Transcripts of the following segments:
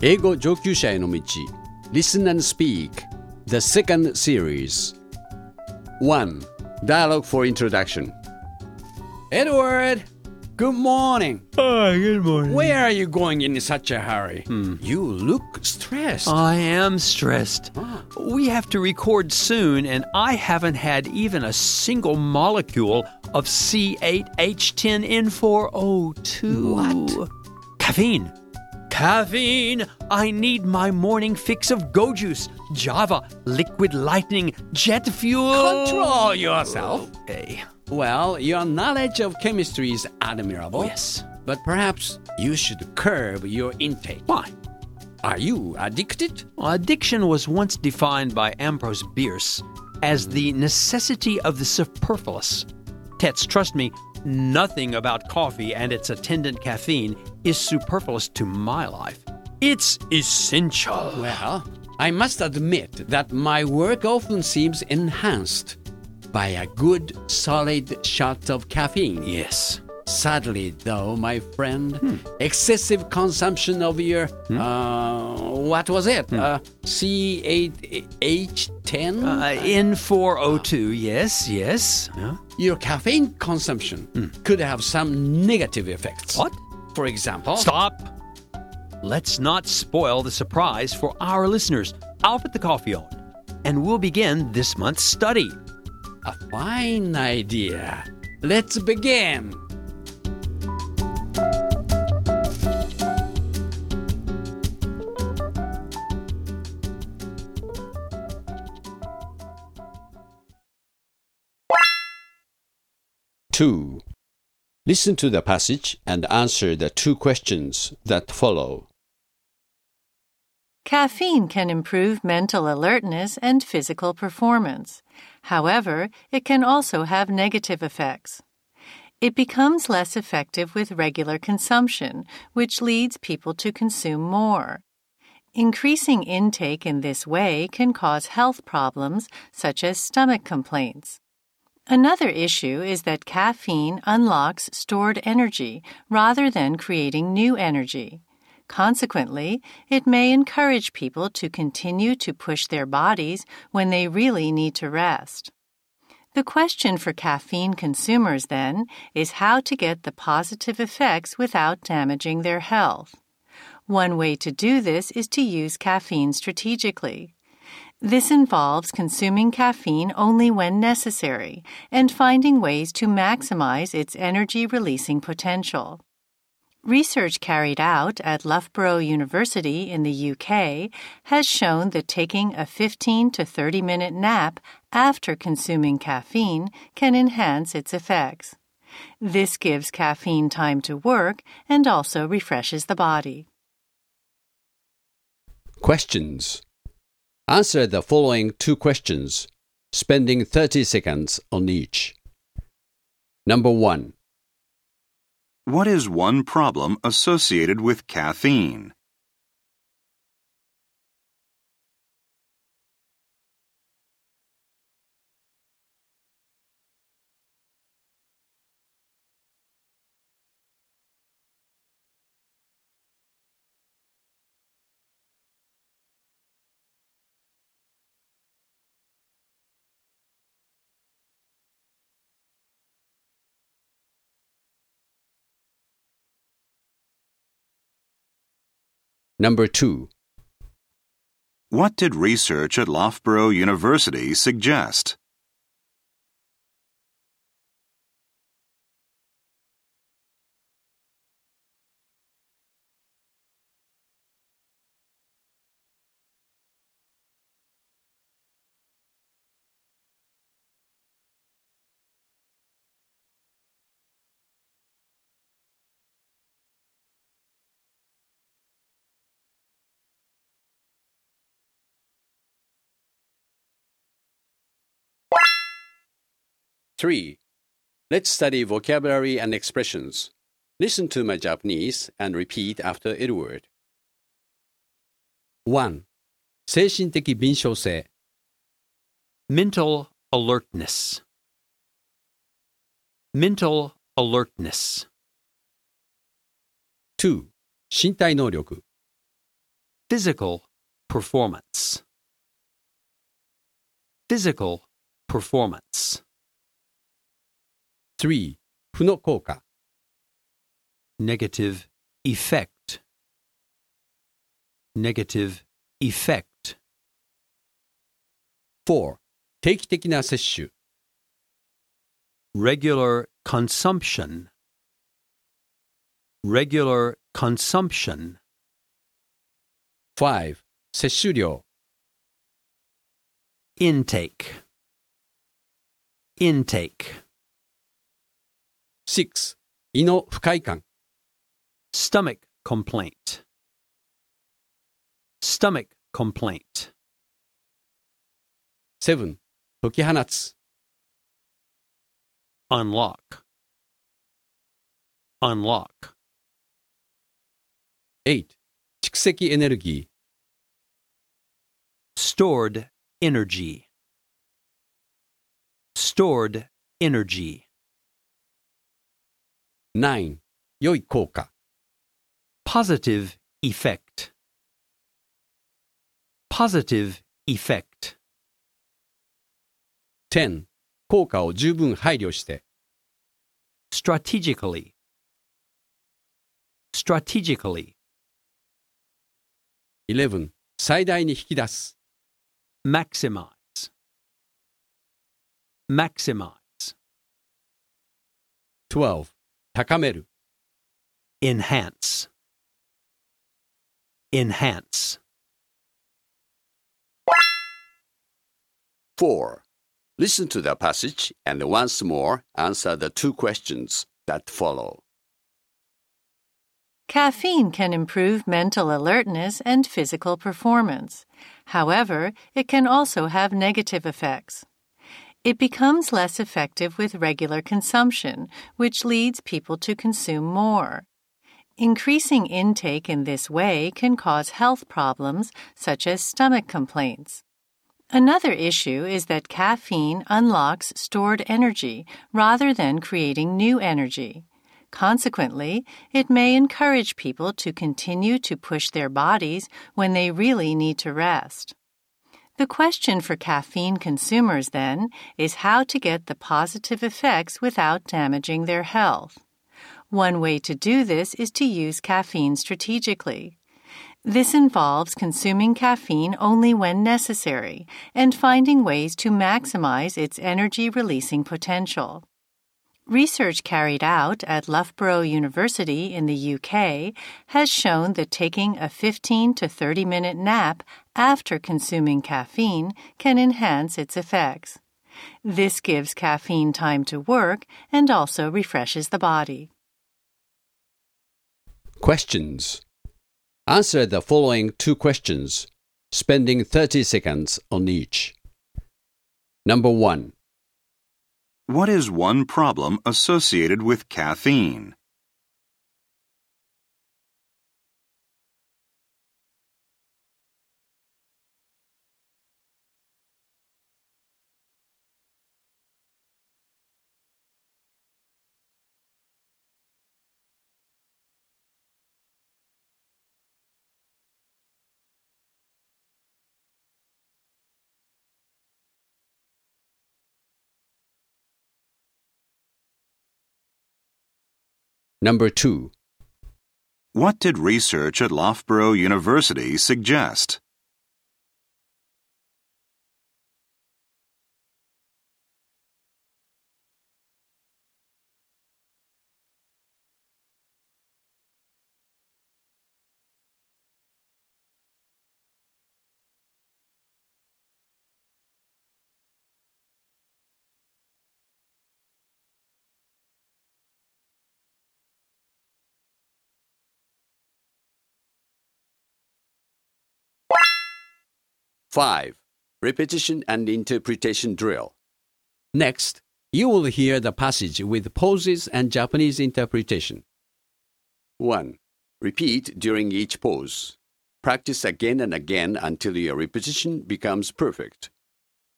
英語上級者への道 Listen and Speak The second series 1. Dialogue for Introduction Edward, good morning. Hi, good morning. Where are you going in such a hurry? You look stressed. I am stressed. We have to record soon, and I haven't had even a single molecule of C8H10N4O2. What? Caffeine. Caffeine! I need my morning fix of Go Juice, Java, Liquid Lightning, Jet Fuel. Control yourself. Okay. Well, your knowledge of chemistry is admirable. Yes. But perhaps you should curb your intake. Why? Are you addicted? Addiction was once defined by Ambrose Bierce as the necessity of the superfluous. Tets, trust me, nothing about coffee and its attendant caffeine is superfluous to my life. It's essential. Well, I must admit that my work often seems enhanced by a good, solid shot of caffeine. Yes. Sadly, though, my friend, excessive consumption of your, uh, what was it? Uh, C8H10? Uh, N4O2, yes, yes. Yeah. your caffeine consumption could have some negative effects. What? For example, Stop. Let's not spoil the surprise for our listeners. I'll put the coffee on, and we'll begin this month's study. a fine idea. Let's begin. Two. Listen to the passage and answer the two questions that follow. Caffeine can improve mental alertness and physical performance. However, it can also have negative effects. It becomes less effective with regular consumption, which leads people to consume more. Increasing intake in this way can cause health problems such as stomach complaints. Another issue is that caffeine unlocks stored energy rather than creating new energy. Consequently, it may encourage people to continue to push their bodies when they really need to rest. The question for caffeine consumers, then, is how to get the positive effects without damaging their health. One way to do this is to use caffeine strategically. This involves consuming caffeine only when necessary and finding ways to maximize its energy releasing potential. Research carried out at Loughborough University in the UK has shown that taking a 15 to 30 minute nap after consuming caffeine can enhance its effects. This gives caffeine time to work and also refreshes the body. Questions. Answer the following two questions, spending 30 seconds on each. Number one. What is one problem associated with caffeine? Number two. What did research at Loughborough University suggest? Three. Let's study vocabulary and expressions. Listen to my Japanese and repeat after Edward. 1. 精神的敏捷性 Mental alertness. Mental alertness. 2. 身体能力 physical performance. Physical performance. 3. 負の効果 Negative effect. Negative effect. 4. 定期的な摂取 Regular consumption. Regular consumption. 5. 摂取量 Intake. Intake. 6. 胃の不快感 Stomach complaint. Stomach complaint. 7. 解き放つ Unlock. Unlock. 8. 蓄積エネルギ Stored energy. Stored energy. ー 9. 良い効果 Positive effect. Positive effect. 10. 効果を十分配慮して Strategically. Strategically. 11. 最大に引き出す Maximize. Maximize. 12. 高める Enhance. Enhance. 4. Listen to the passage and once more answer the two questions that follow. Caffeine can improve mental alertness and physical performance. However, it can also have negative effects. It becomes less effective with regular consumption, which leads people to consume more. Increasing intake in this way can cause health problems such as stomach complaints. Another issue is that caffeine unlocks stored energy rather than creating new energy. Consequently, it may encourage people to continue to push their bodies when they really need to rest. The question for caffeine consumers, then, is how to get the positive effects without damaging their health. One way to do this is to use caffeine strategically. This involves consuming caffeine only when necessary and finding ways to maximize its energy releasing potential. Research carried out at Loughborough University in the UK has shown that taking a 15 to 30 minute nap after consuming caffeine can enhance its effects. This gives caffeine time to work and also refreshes the body. Questions. Answer the following two questions, spending 30 seconds on each. Number 1. What is one problem associated with caffeine? Number 2. What did research at Loughborough University suggest? Five. Repetition and interpretation drill. Next, you will hear the passage with pauses and Japanese interpretation. 1. Repeat during each pause. Practice again and again until your repetition becomes perfect.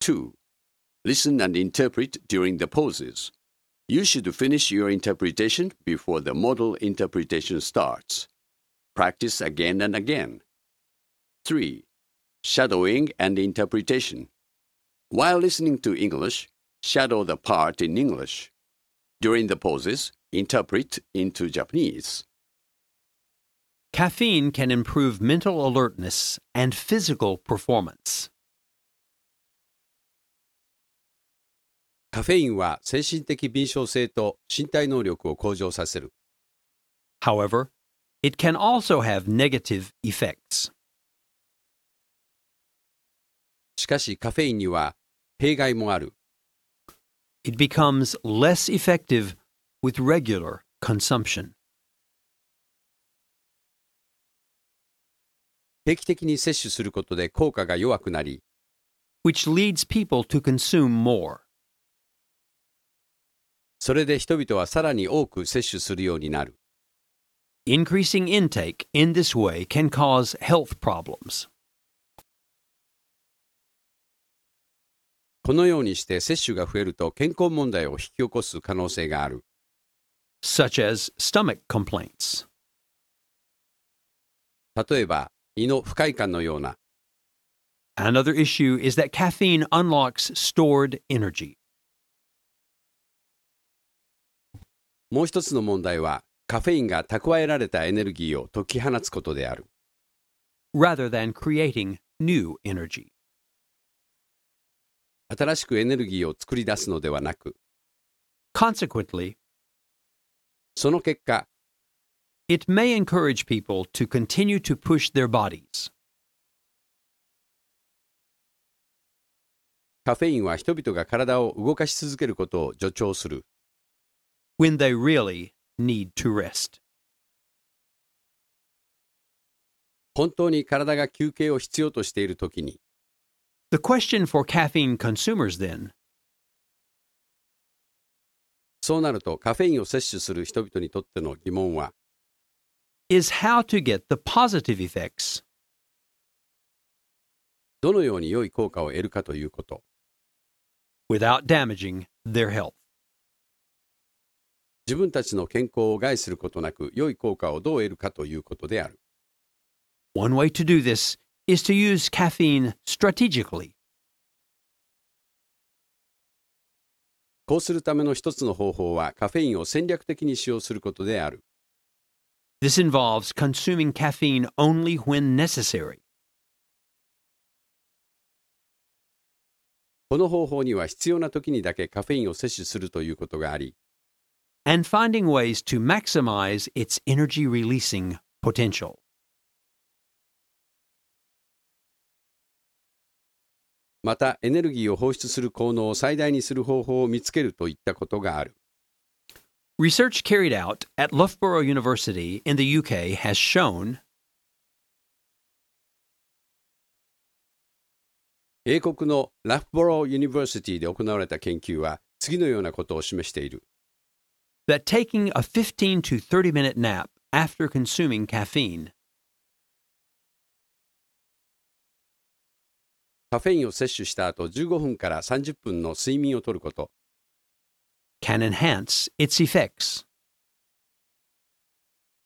2. Listen and interpret during the pauses. You should finish your interpretation before the model interpretation starts. Practice again and again. 3 Shadowing and interpretation. While listening to English, shadow the part in English. During the pauses, interpret into Japanese. Caffeine can improve mental alertness and physical performance. カフェインは精神的敏捷性と身体能力を向上させる。 However, it can also have negative effects. しかしカフェインには弊害もある。It becomes less effective with regular consumption. 定期的に摂取することで効果が弱くなり、which leads people to consume more. それで人々はさらに多く摂取するようになる。Increasing intake in this way can cause health problems. このようにして摂取が増えると健康問題を引き起こす可能性がある。such as stomach complaints. 例えば、胃の不快感のような、Another issue is that caffeine unlocks stored energy. もう一つの問題は、カフェインが蓄えられたエネルギーを解き放つことである。rather than creating new energy. 新しくエネルギーを作り出すのではなく、Consequently, その結果、it may encourage people to continue to push their bodies. カフェインは人々が体を動かし続けることを助長する。when they really need to rest. 本当に体が休憩を必要としているときに、The question for caffeine consumers, then, そうなるとカフェインを摂取する人々にとっての疑問は、 is how to get the positive effects どのように良い効果を得るかということ。 without damaging their health. 自分たちの健康を害することなく良い効果をどう得るかということである。 One way to do this is to use caffeine strategically. こうするための一つの方法はカフェインを戦略的に使用することである。 This involves consuming caffeine only when necessary. この方法には必要な時にだけカフェインを摂取するということがあり、 and finding ways to maximize its energy releasing potential. またエネルギーを放出する効能を最大にする方法を見つけるといったことがある。 Research carried out at Loughborough University in the UK has shown 英国のラフボロー・ユニバーシティで行われた研究は次のようなことを示している。 that taking a 15 to 30 minute nap after consuming caffeine カフェインを摂取した後15分から30分の睡眠をとること、can enhance its effects.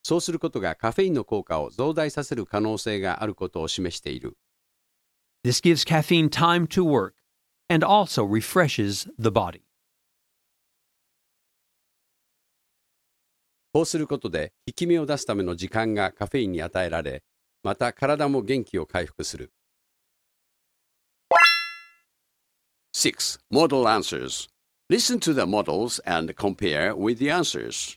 そうすることがカフェインの効果を増大させる可能性があることを示している。This gives caffeine time to work and also refreshes the body. こうすることで、効き目を出すための時間がカフェインに与えられ、また体も元気を回復する。6. Model answers. Listen to the models and compare with the answers.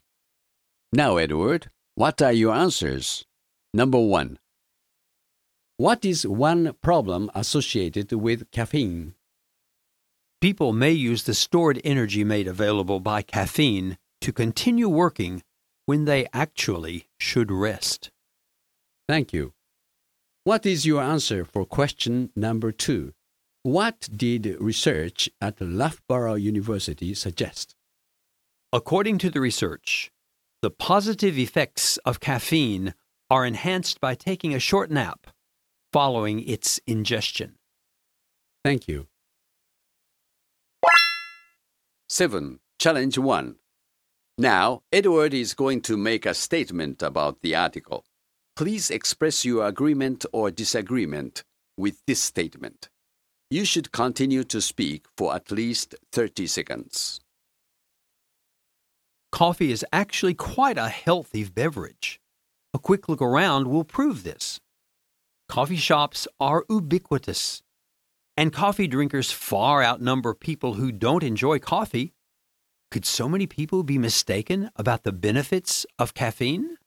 Now, Edward, what are your answers? Number 1. What is one problem associated with caffeine? People may use the stored energy made available by caffeine to continue working when they actually should rest. Thank you. What is your answer for question number two? What did research at Loughborough University suggest? According to the research, the positive effects of caffeine are enhanced by taking a short nap following its ingestion. Thank you. 7. Challenge 1. Now, Edward is going to make a statement about the article. please express your agreement or disagreement with this statement. You should continue to speak for at least 30 seconds. Coffee is actually quite a healthy beverage. A quick look around will prove this. Coffee shops are ubiquitous, and coffee drinkers far outnumber people who don't enjoy coffee. Could so many people be mistaken about the benefits of caffeine?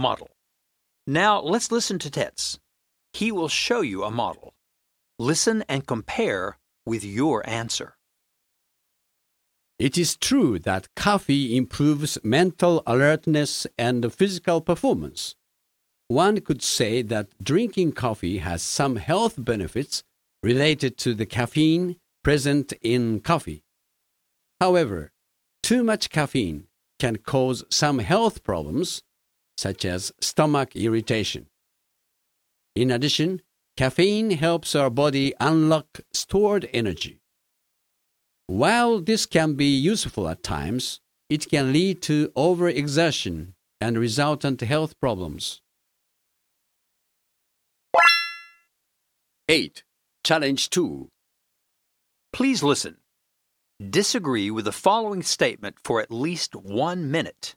Model. Now let's listen to Tets. He will show you a model. Listen and compare with your answer. It is true that coffee improves mental alertness and physical performance. One could say that drinking coffee has some health benefits related to the caffeine present in coffee. However, too much caffeine can cause some health problems, such as stomach irritation. In addition, caffeine helps our body unlock stored energy. While this can be useful at times, it can lead to overexertion and resultant health problems. 8. Challenge 2. Please listen. Disagree with the following statement for at least one minute.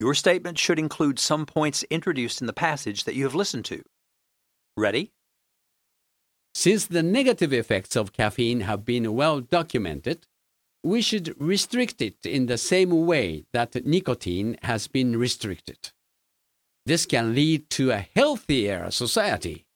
Your statement should include some points introduced in the passage that you have listened to. Ready? Since the negative effects of caffeine have been well documented, we should restrict it in the same way that nicotine has been restricted. This can lead to a healthier society.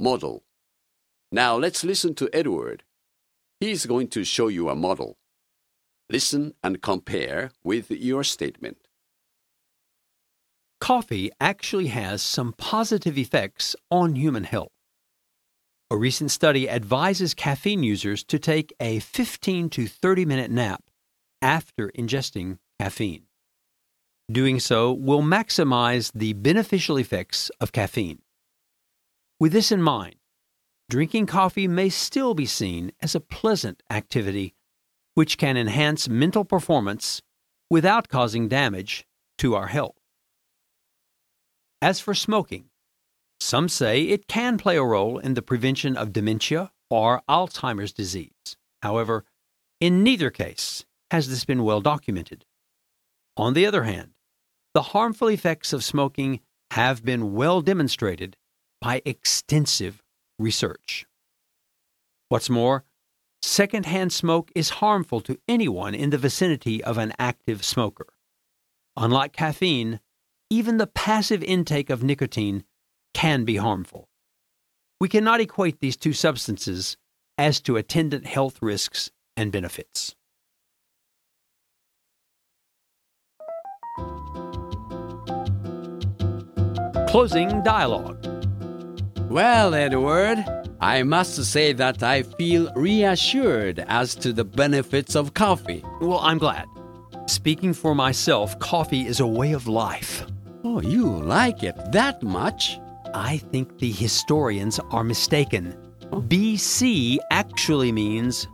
Model. Now let's listen to Edward. He is going to show you a model. Listen and compare with your statement. Coffee actually has some positive effects on human health. A recent study advises caffeine users to take a 15 to 30 minute nap after ingesting caffeine. Doing so will maximize the beneficial effects of caffeine. With this in mind, drinking coffee may still be seen as a pleasant activity which can enhance mental performance without causing damage to our health. As for smoking, some say it can play a role in the prevention of dementia or Alzheimer's disease. However, in neither case has this been well documented. On the other hand, the harmful effects of smoking have been well demonstrated by extensive research. What's more, secondhand smoke is harmful to anyone in the vicinity of an active smoker. Unlike caffeine, even the passive intake of nicotine can be harmful. We cannot equate these two substances as to attendant health risks and benefits. Closing dialogue. Well, Edward, I must say that I feel reassured as to the benefits of coffee. Well, I'm glad. Speaking for myself, coffee is a way of life. Oh, you like it that much? I think the historians are mistaken. BC actually means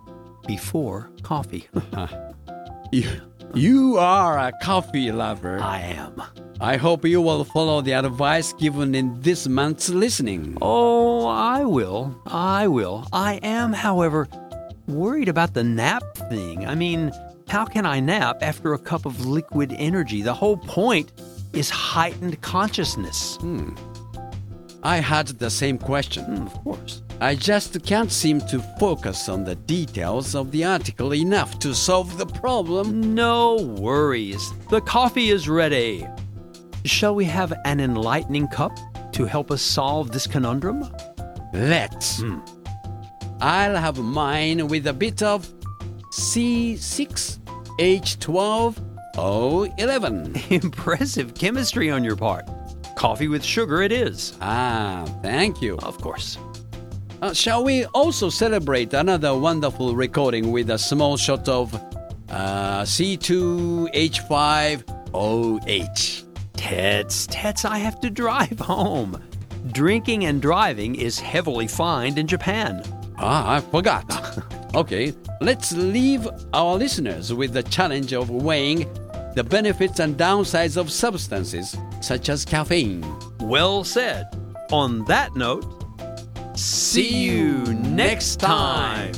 before coffee. You, you are a coffee lover. I am. I hope you will follow the advice given in this month's listening. Oh, I will. I will. I am, however, worried about the nap thing. I mean, how can I nap after a cup of liquid energy? The whole point is heightened consciousness. I had the same question. Hmm, of course. I just can't seem to focus on the details of the article enough to solve the problem. No worries. The coffee is ready. Shall we have an enlightening cup to help us solve this conundrum? Let's. I'll have mine with a bit of C6H12O11. Impressive chemistry on your part. Coffee with sugar it is. Ah, thank you. Of course. Uh, shall we also celebrate another wonderful recording with a small shot of uh, C2H5OH? Tets, Tets, I have to drive home. Drinking and driving is heavily fined in Japan. Ah, I forgot. okay, let's leave our listeners with the challenge of weighing the benefits and downsides of substances such as caffeine. Well said. On that note, see you next time.